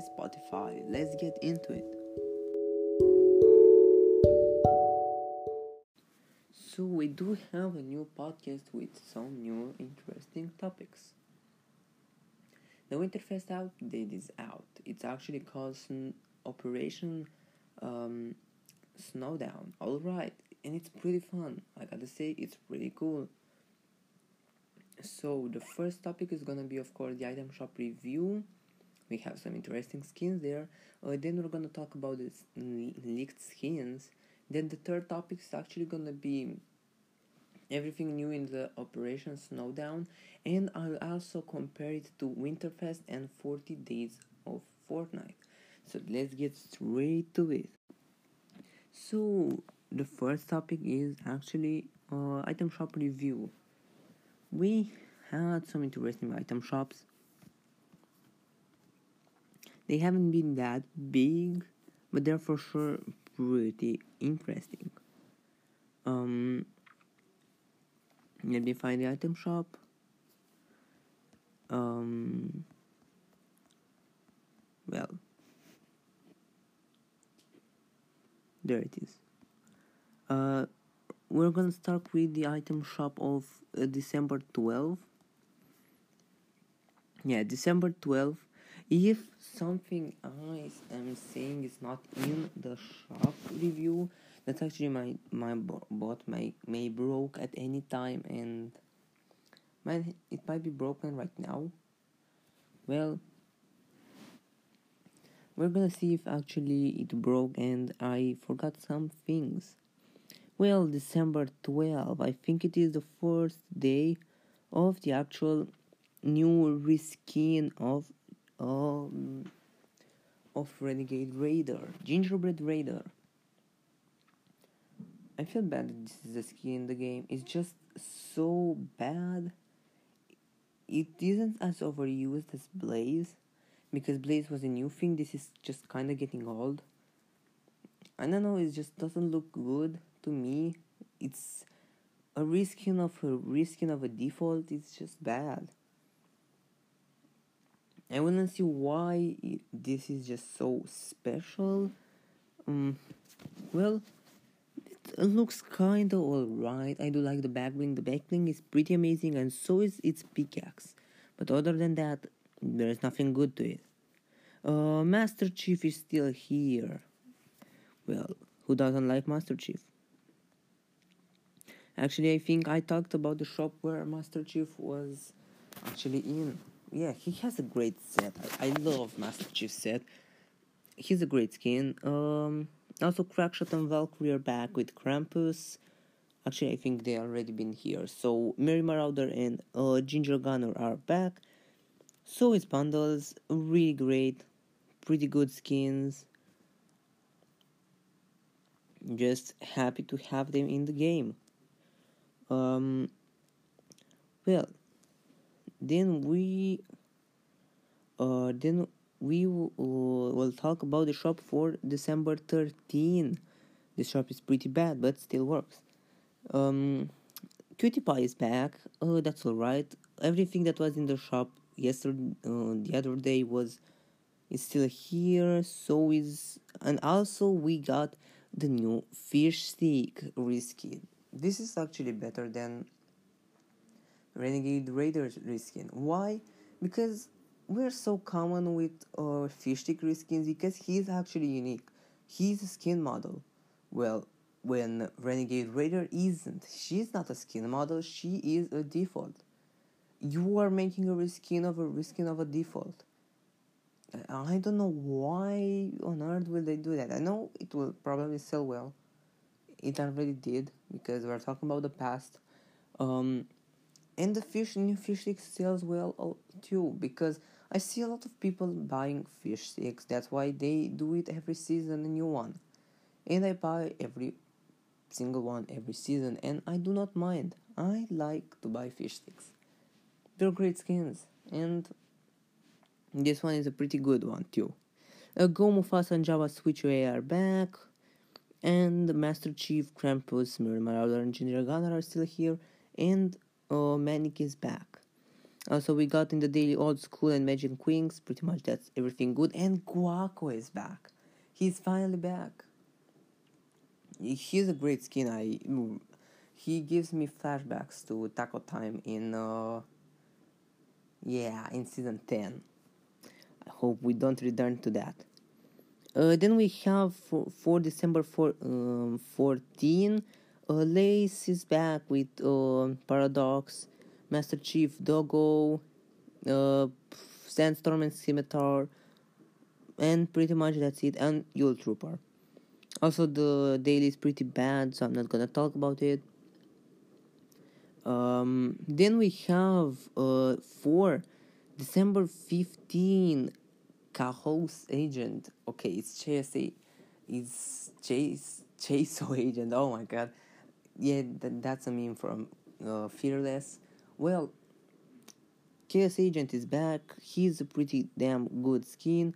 Spotify. Let's get into it. So, we do have a new podcast with some new interesting topics. The Winterfest update is out. It's actually called Sn- Operation um, Snowdown. Alright, and it's pretty fun. I gotta say, it's pretty cool. So, the first topic is gonna be, of course, the item shop review we have some interesting skins there. Uh, then we're gonna talk about the leaked skins. Then the third topic is actually gonna be everything new in the Operation Snowdown, and I'll also compare it to Winterfest and 40 Days of Fortnite. So let's get straight to it. So the first topic is actually uh, item shop review. We had some interesting item shops they haven't been that big, but they're for sure pretty interesting. Um, let me find the item shop. Um, well, there it is. Uh, we're gonna start with the item shop of uh, December 12. Yeah, December 12 if something I am saying is not in the shop review, that's actually my my bot may may broke at any time and might it might be broken right now. Well, we're gonna see if actually it broke and I forgot some things. Well, December 12, I think it is the first day of the actual new reskin of um, of Renegade Raider, Gingerbread Raider. I feel bad that this is a skin in the game. It's just so bad. It isn't as overused as Blaze, because Blaze was a new thing. This is just kind of getting old. I don't know. It just doesn't look good to me. It's a reskin of a reskin of a default. It's just bad. I wanna see why this is just so special. Um, well, it looks kinda alright. I do like the backbling. The backbling is pretty amazing, and so is its pickaxe. But other than that, there's nothing good to it. Uh, Master Chief is still here. Well, who doesn't like Master Chief? Actually, I think I talked about the shop where Master Chief was actually in yeah, he has a great set. I, love Master Chief set. He's a great skin. Um, also Crackshot and Valkyrie are back with Krampus. Actually, I think they already been here. So Merry Marauder and uh, Ginger Gunner are back. So is bundles, really great, pretty good skins. Just happy to have them in the game. Um, well, then we uh then we uh, will talk about the shop for December 13. The shop is pretty bad, but still works. Um, Cutie Pie is back. Oh, that's alright. Everything that was in the shop yesterday, uh, the other day was is still here. So is and also we got the new fish stick reskin. This is actually better than Renegade Raiders reskin. Why? Because we're so common with our fish stick reskins because he's actually unique. He's a skin model. Well, when Renegade Raider isn't. She's not a skin model, she is a default. You are making a reskin of a reskin of a default. I don't know why on earth will they do that. I know it will probably sell well. It already did because we're talking about the past. Um, and the fish new fish sticks sells well too because I see a lot of people buying fish sticks. That's why they do it every season a new one, and I buy every single one every season, and I do not mind. I like to buy fish sticks. They're great skins, and this one is a pretty good one too. Uh, Go and Java Switch are back, and Master Chief, Krampus, Mirror Marauder, and Ginger Gunner are still here, and uh, Manic is back. Also, we got in the daily old school and Magic Queens. Pretty much that's everything good. And Guaco is back. He's finally back. He's a great skin. I he gives me flashbacks to Taco Time in uh yeah in season ten. I hope we don't return to that. Uh, then we have for, for December for, um, 14, uh, Lace is back with uh, Paradox, Master Chief, Doggo, uh, Sandstorm and Scimitar, and pretty much that's it, and Yule Trooper. Also, the daily is pretty bad, so I'm not gonna talk about it. Um, then we have uh, for December 15, Cahos agent. Okay, it's JSA. It's Chase Chaso agent. Oh my god. Yeah, that, that's a meme from uh, Fearless. Well, Chaos Agent is back. He's a pretty damn good skin.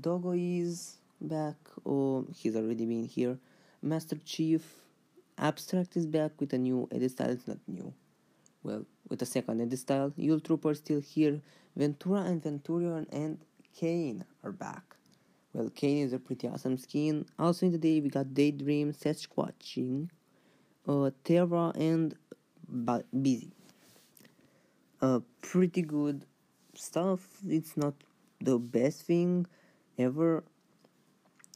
Doggo is back. Oh, he's already been here. Master Chief Abstract is back with a new edit style. It's not new. Well, with a second edit style. Yule Trooper still here. Ventura and Venturion and Kane are back. Well, Kane is a pretty awesome skin. Also in the day, we got Daydream, Sasquatching, uh, Terra, and Busy. Uh, pretty good stuff. It's not the best thing ever.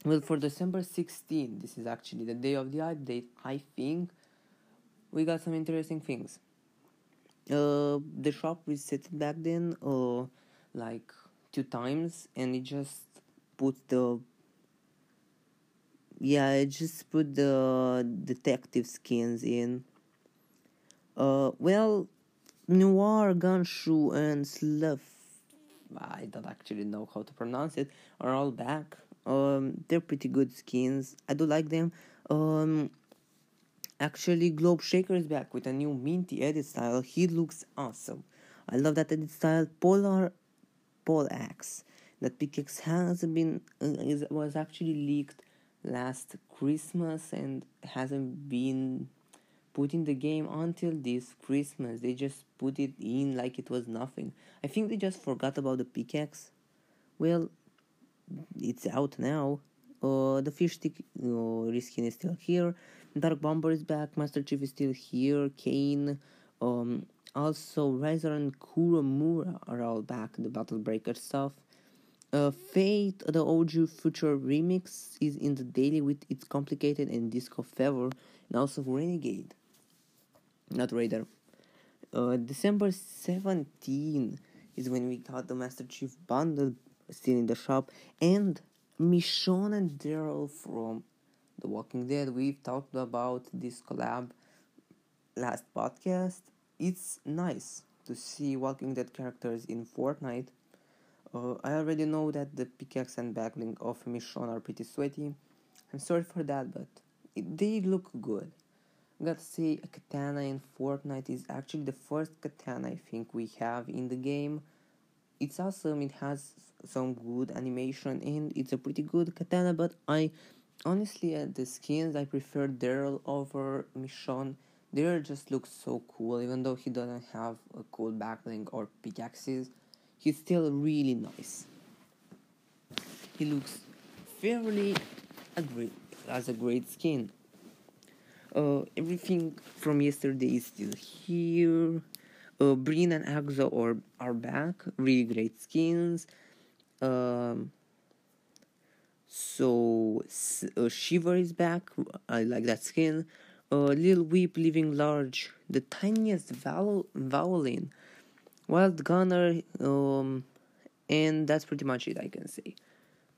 Well, for December 16, this is actually the day of the update, I think we got some interesting things. Uh, the shop reset back then, uh, like two times and it just put the yeah i just put the detective skins in. Uh well noir gumshoe and sluff i don't actually know how to pronounce it are all back. Um they're pretty good skins. I do like them. Um actually globe shaker is back with a new minty edit style. He looks awesome. I love that edit style. Polar Pole Axe. That pickaxe has been uh, is, was actually leaked last Christmas and hasn't been put in the game until this Christmas. They just put it in like it was nothing. I think they just forgot about the pickaxe. Well, it's out now. Uh, the fish stick uh, reskin is still here. Dark Bomber is back. Master Chief is still here. Kane. Um, also, Razor and Kuromura are all back, the Battle Breaker stuff. Fate, the OG Future remix, is in the daily with its complicated and disco favor, and also Renegade, not Raider. Uh, December 17 is when we got the Master Chief bundle still in the shop, and Michonne and Daryl from The Walking Dead. We've talked about this collab last podcast it's nice to see Walking Dead characters in Fortnite. Uh, I already know that the pickaxe and backbling of Michonne are pretty sweaty. I'm sorry for that, but it, they look good. Gotta say, a katana in Fortnite is actually the first katana I think we have in the game. It's awesome, it has some good animation, and it's a pretty good katana, but I honestly, at the skins, I prefer Daryl over Michonne Daryl just looks so cool, even though he doesn't have a cool backbling or pickaxes. He's still really nice. He looks fairly great, as a great skin. Uh, everything from yesterday is still here. Uh, Breen and Axo are, are back. Really great skins. Um, so uh, Shiver is back. I like that skin a little weep living large, the tiniest vowel, vowelin, wild gunner, um, and that's pretty much it I can say.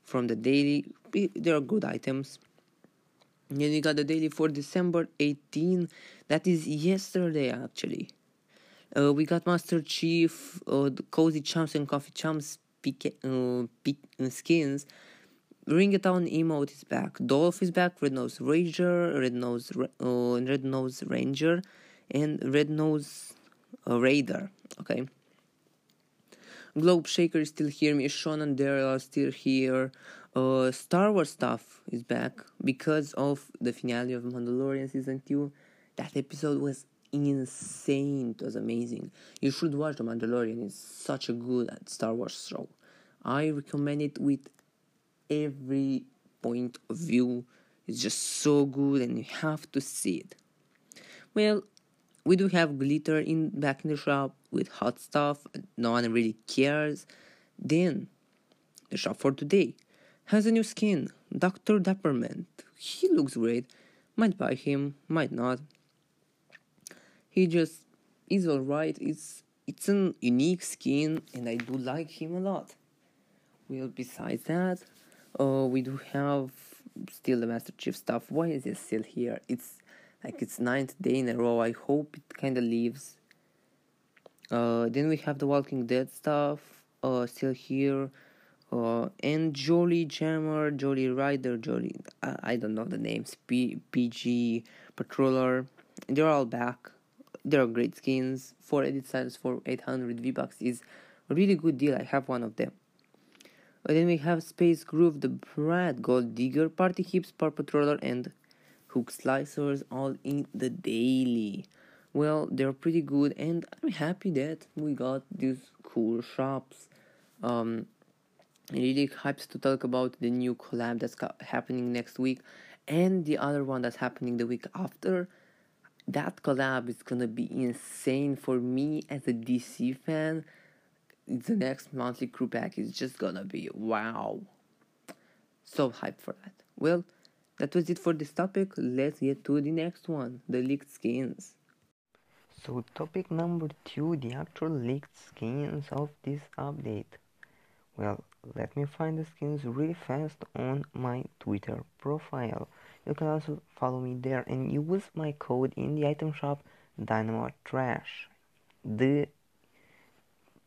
From the daily, there are good items. And we got the daily for December 18, that is yesterday actually. Uh, we got Master Chief, uh, Cozy Chumps and Coffee Chumps pick, uh, pick, uh, skins Ring it on emote is back. Dolph is back. Red Nose Ranger, Red Nose, uh, Red Nose Ranger, and Red Nose Raider. Okay. Globe Shaker is still here. Michonne and Daryl are still here. Uh, Star Wars stuff is back because of the finale of Mandalorian season two. That episode was insane. It was amazing. You should watch The Mandalorian. It's such a good Star Wars show. I recommend it with every point of view. It's just so good, and you have to see it. Well, we do have glitter in back in the shop with hot stuff. No one really cares. Then the shop for today has a new skin, Dr. Dapperman. He looks great. Might buy him, might not. He just is alright. It's it's an unique skin, and I do like him a lot. Well, besides that, uh, we do have still the Master Chief stuff. Why is it still here? It's like it's ninth day in a row. I hope it kind of leaves. Uh, then we have the Walking Dead stuff. Uh, still here. Uh, and Jolly Jammer, Jolly Rider, Jolly. I, I don't know the names. P, PG Patroller. They're all back. They're great skins. Four edit styles for 800 V bucks is a really good deal. I have one of them. And then we have Space Groove, the Brad Gold Digger, Party Hips, Power Patroller, and Hook Slicers all in the daily. Well, they're pretty good, and I'm happy that we got these cool shops. Um, really hyped to talk about the new collab that's happening next week and the other one that's happening the week after. That collab is gonna be insane for me as a DC fan. The next monthly crew pack is just gonna be wow. So hyped for that. Well, that was it for this topic. Let's get to the next one the leaked skins. So, topic number two the actual leaked skins of this update. Well, let me find the skins really fast on my Twitter profile. You can also follow me there and use my code in the item shop Dynamo Trash. The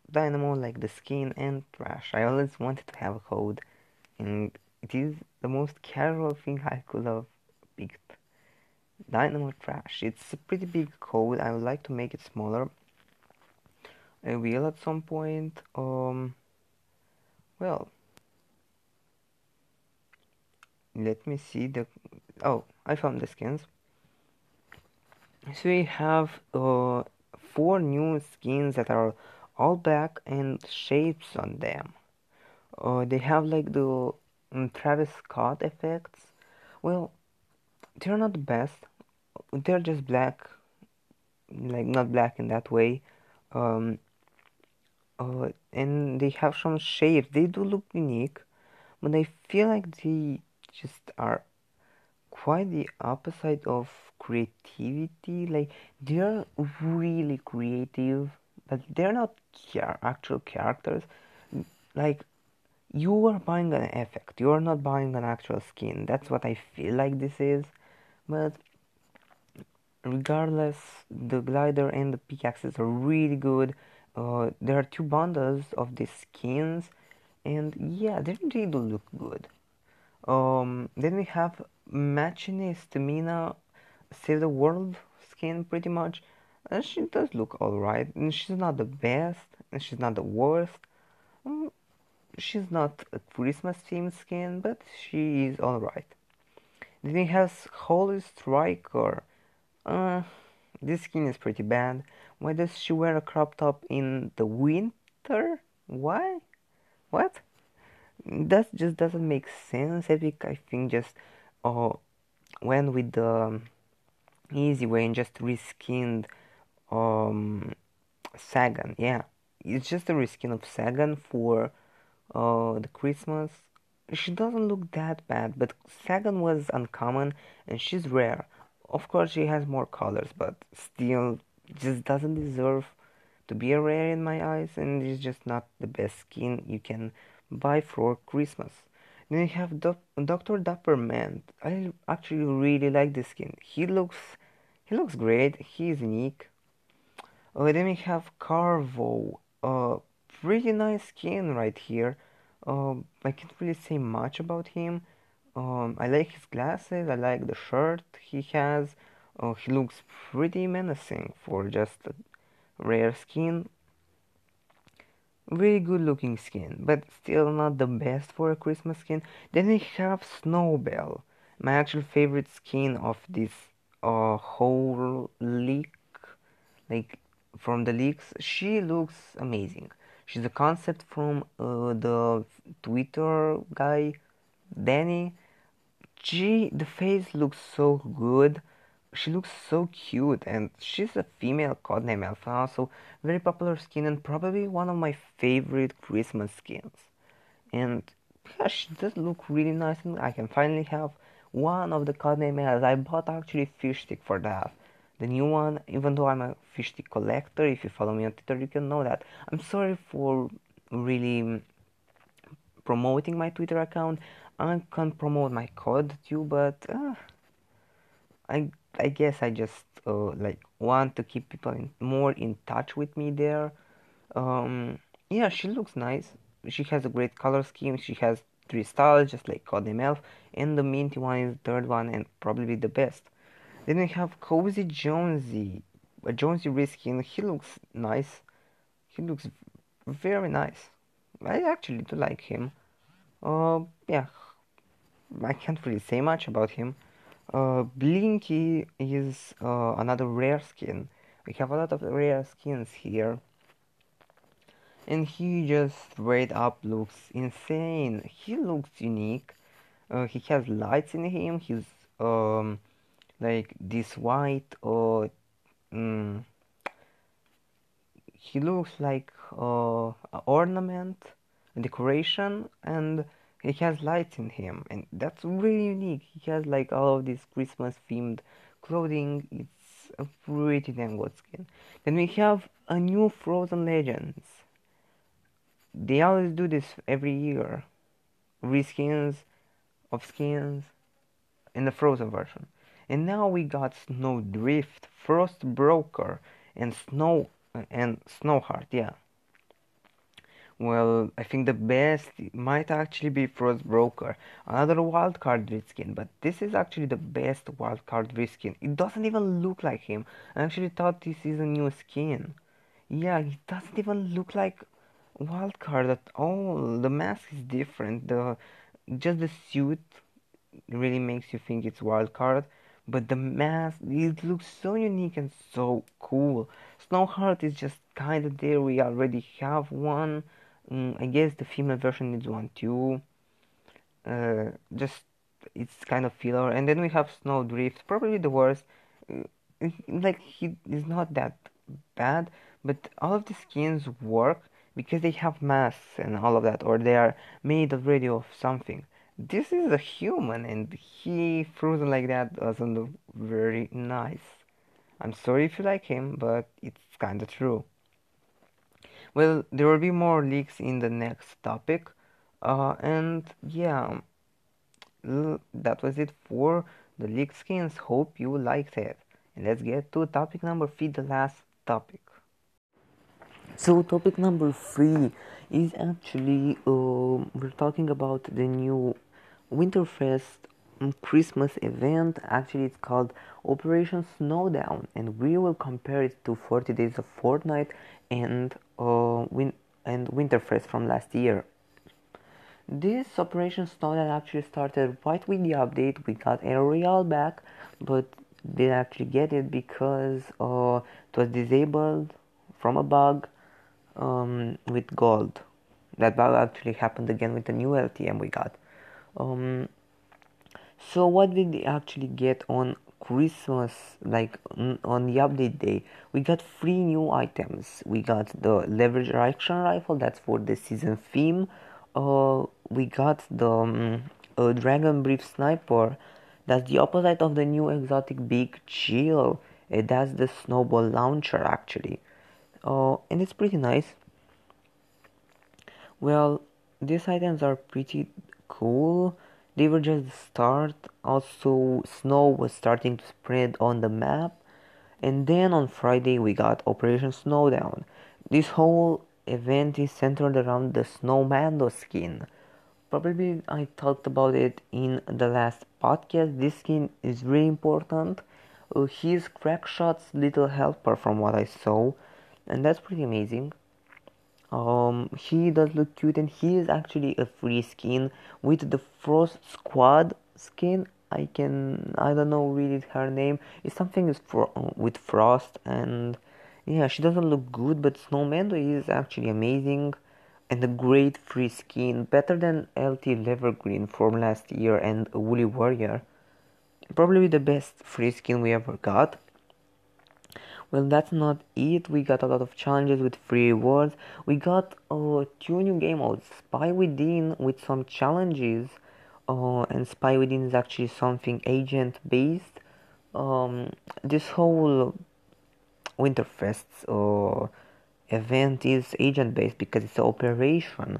Dynamo like the skin and trash. I always wanted to have a code and it is the most casual thing I could have picked. Dynamo Trash. It's a pretty big code. I would like to make it smaller. I will at some point. Um well let me see the oh I found the skins so we have uh, four new skins that are all black and shapes on them uh, they have like the um, Travis Scott effects well they're not the best they're just black like not black in that way um, uh, and they have some shapes. They do look unique, but I feel like they just are quite the opposite of creativity. Like they're really creative, but they're not char- actual characters. Like you are buying an effect. You are not buying an actual skin. That's what I feel like this is. But regardless, the glider and the pickaxes are really good. Uh, there are two bundles of these skins and yeah they really do look good. Um, then we have Machinist Mina Save the World skin pretty much. And she does look alright and she's not the best and she's not the worst. Um, she's not a Christmas themed skin but she is alright. Then we have Holy Striker uh, this skin is pretty bad why does she wear a crop top in the winter? Why? What? That just doesn't make sense. Epic, I think, just uh, went with the um, easy way and just reskinned um, Sagan. Yeah, it's just a reskin of Sagan for uh, the Christmas. She doesn't look that bad, but Sagan was uncommon and she's rare. Of course, she has more colors, but still, just doesn't deserve to be a rare in my eyes and it's just not the best skin you can buy for Christmas. Then you have Do- Dr. Dapper Man. I actually really like this skin. He looks he looks great. He is unique. Uh, then we have Carvo. Uh, pretty nice skin right here. Um, I can't really say much about him. Um, I like his glasses. I like the shirt he has. Oh, he looks pretty menacing for just a rare skin. Really good looking skin, but still not the best for a Christmas skin. Then we have Snowbell, my actual favorite skin of this uh, whole leak like from the leaks, she looks amazing. She's a concept from uh, the Twitter guy, Danny. She, the face looks so good. She looks so cute, and she's a female codename Alpha, so very popular skin and probably one of my favorite Christmas skins. And yeah, she does look really nice, and I can finally have one of the codename I bought actually fish stick for that the new one even though i'm a fish stick collector if you follow me on twitter you can know that i'm sorry for really promoting my twitter account i can't promote my code too but uh, i i guess i just uh, like want to keep people in, more in touch with me there um yeah she looks nice she has a great color scheme she has three styles just like Codename Elf and the minty one is the third one and probably the best then we have Cozy Jonesy. A Jonesy reskin. He looks nice. He looks very nice. I actually do like him. Uh, yeah. I can't really say much about him. Uh, Blinky is uh, another rare skin. We have a lot of rare skins here. And he just straight up looks insane. He looks unique. Uh, he has lights in him. He's um like this white or mm, he looks like uh, an ornament a decoration and he has lights in him and that's really unique. He has like all of this christmas themed clothing. It's a pretty damn good skin. Then we have a new frozen legends. They always do this every year. Reskins of skins in the frozen version. And now we got Snowdrift, Frost Broker, and Snow and Snowheart. Yeah. Well, I think the best might actually be Frost Broker, another wildcard reskin, but this is actually the best wildcard reskin. It doesn't even look like him. I actually thought this is a new skin. Yeah, it doesn't even look like wildcard at all. The mask is different. The just the suit really makes you think it's wildcard but the mask it looks so unique and so cool snowheart is just kind of there we already have one mm, i guess the female version needs one too uh, just it's kind of filler and then we have snowdrift probably the worst uh, like he is not that bad but all of the skins work because they have masks and all of that or they are made already of something this is a human and he frozen like that doesn't look very nice. I'm sorry if you like him, but it's kinda true. Well, there will be more leaks in the next topic. Uh, and yeah, that was it for the leak skins. Hope you liked it. And let's get to topic number three, the last topic. So, topic number three is actually uh, we're talking about the new Winterfest Christmas event. Actually, it's called Operation Snowdown, and we will compare it to 40 Days of Fortnite and uh, win- and Winterfest from last year. This Operation Snowdown actually started right with the update. We got Aerial back, but didn't actually get it because uh, it was disabled from a bug um, with gold. That bug actually happened again with the new LTM we got. Um, so what did we actually get on Christmas, like on the update day? We got three new items. We got the leverage action rifle, that's for the season theme. Uh, we got the um, dragon breath sniper. That's the opposite of the new exotic big chill. Uh, that's the snowball launcher actually. Uh, and it's pretty nice. Well, these items are pretty cool. Were just start. Also, snow was starting to spread on the map. And then on Friday, we got Operation Snowdown. This whole event is centered around the Snowmando skin. Probably I talked about it in the last podcast. This skin is really important. Uh, he's Crackshot's little helper from what I saw, and that's pretty amazing um he does look cute and he is actually a free skin with the frost squad skin i can i don't know really her name it's something is for, with frost and Yeah, she doesn't look good, but Snowmando is actually amazing and a great free skin, better than LT Levergreen from last year and Woolly Warrior. Probably the best free skin we ever got. Well, that's not it. We got a lot of challenges with free rewards. We got uh, two new game modes Spy Within with some challenges. Uh, and Spy Within is actually something agent based. Um, this whole Winterfest uh, event is agent based because it's an operation.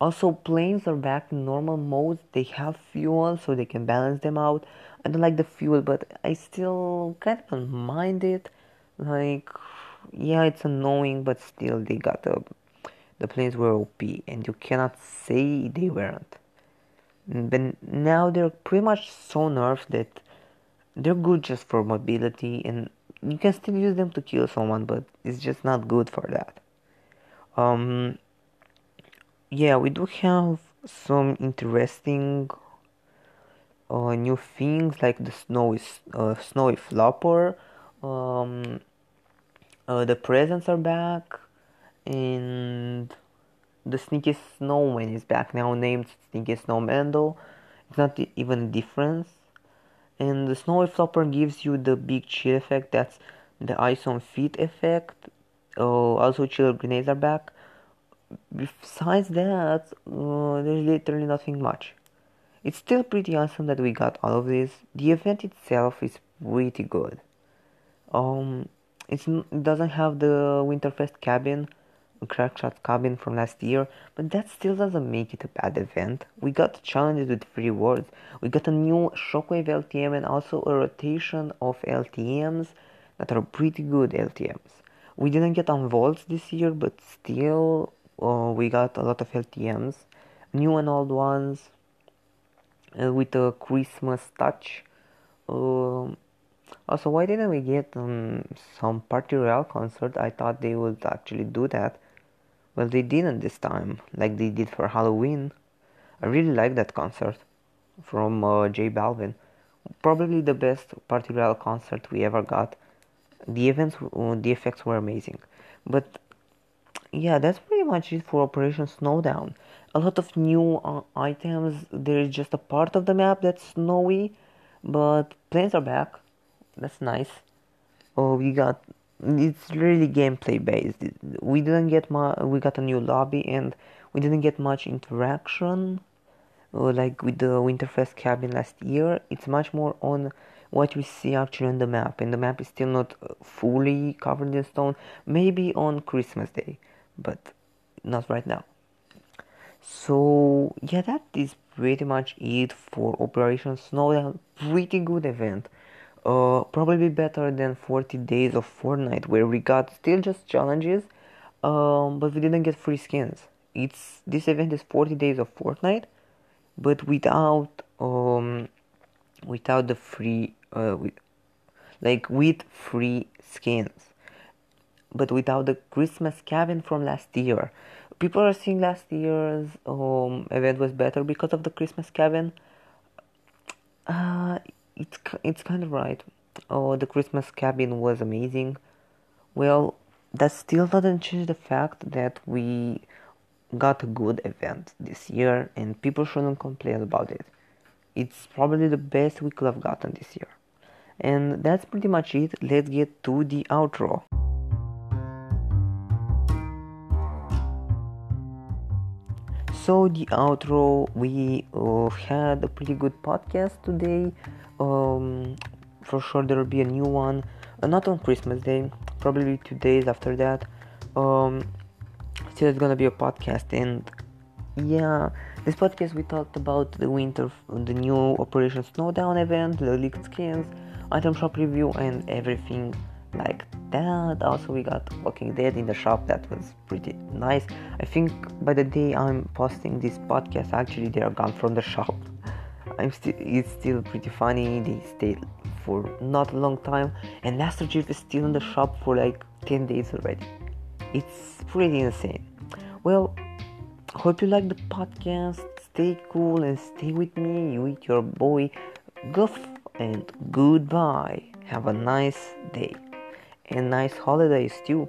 Also, planes are back in normal mode. They have fuel, so they can balance them out. I don't like the fuel, but I still kind of mind it like yeah it's annoying but still they got the the planes were OP and you cannot say they weren't. But now they're pretty much so nerfed that they're good just for mobility and you can still use them to kill someone but it's just not good for that. Um yeah we do have some interesting uh, new things like the snowy uh, snowy flopper um, uh, the presents are back, and the Sneaky Snowman is back now, named Sneaky Snowmando. It's not even a difference. And the Snowy Flopper gives you the big chill effect. That's the ice on feet effect. Uh, also, chill grenades are back. Besides that, uh, there's literally nothing much. It's still pretty awesome that we got all of this. The event itself is pretty good. Um, it doesn't have the Winterfest cabin, Crackshot cabin from last year, but that still doesn't make it a bad event. We got challenges with free rewards. We got a new Shockwave LTM and also a rotation of LTMs that are pretty good LTMs. We didn't get Unvaults this year, but still uh, we got a lot of LTMs, new and old ones, uh, with a Christmas touch. Um, also, why didn't we get um, some Party Royale concert? I thought they would actually do that. Well, they didn't this time, like they did for Halloween. I really like that concert from uh, J Balvin. Probably the best Party Royale concert we ever got. The events, uh, the effects were amazing. But yeah, that's pretty much it for Operation Snowdown. A lot of new uh, items. There is just a part of the map that's snowy, but planes are back that's nice. Oh, we got it's really gameplay based. We didn't get much. We got a new lobby and we didn't get much interaction. Uh, like with the Winterfest cabin last year, it's much more on what we see actually on the map, and the map is still not uh, fully covered in stone. Maybe on Christmas Day, but not right now. So yeah, that is pretty much it for Operation Snowdown. Pretty good event uh, probably better than 40 days of Fortnite where we got still just challenges um, but we didn't get free skins. It's this event is 40 days of Fortnite but without um without the free uh with, like with free skins but without the Christmas cabin from last year. People are saying last year's um event was better because of the Christmas cabin. Uh it's it's kind of right. Oh, the Christmas cabin was amazing. Well, that still doesn't change the fact that we got a good event this year, and people shouldn't complain about it. It's probably the best we could have gotten this year. And that's pretty much it. Let's get to the outro. So the outro, we uh, had a pretty good podcast today um, for sure there will be a new one. Uh, not on christmas day probably two days after that. Um, still it's gonna be a podcast and yeah this podcast we talked about the winter the new operation snowdown event the leaked skins item shop review and everything like that. Also we got walking dead in the shop. That was pretty nice. I think by the day i'm posting this podcast actually they are gone from the shop I'm still it's still pretty funny. They stayed for not a long time, and Chief is still in the shop for like 10 days already. It's pretty insane. Well, hope you like the podcast. Stay cool and stay with me, you with your boy Goof, and goodbye. Have a nice day. and nice holidays too.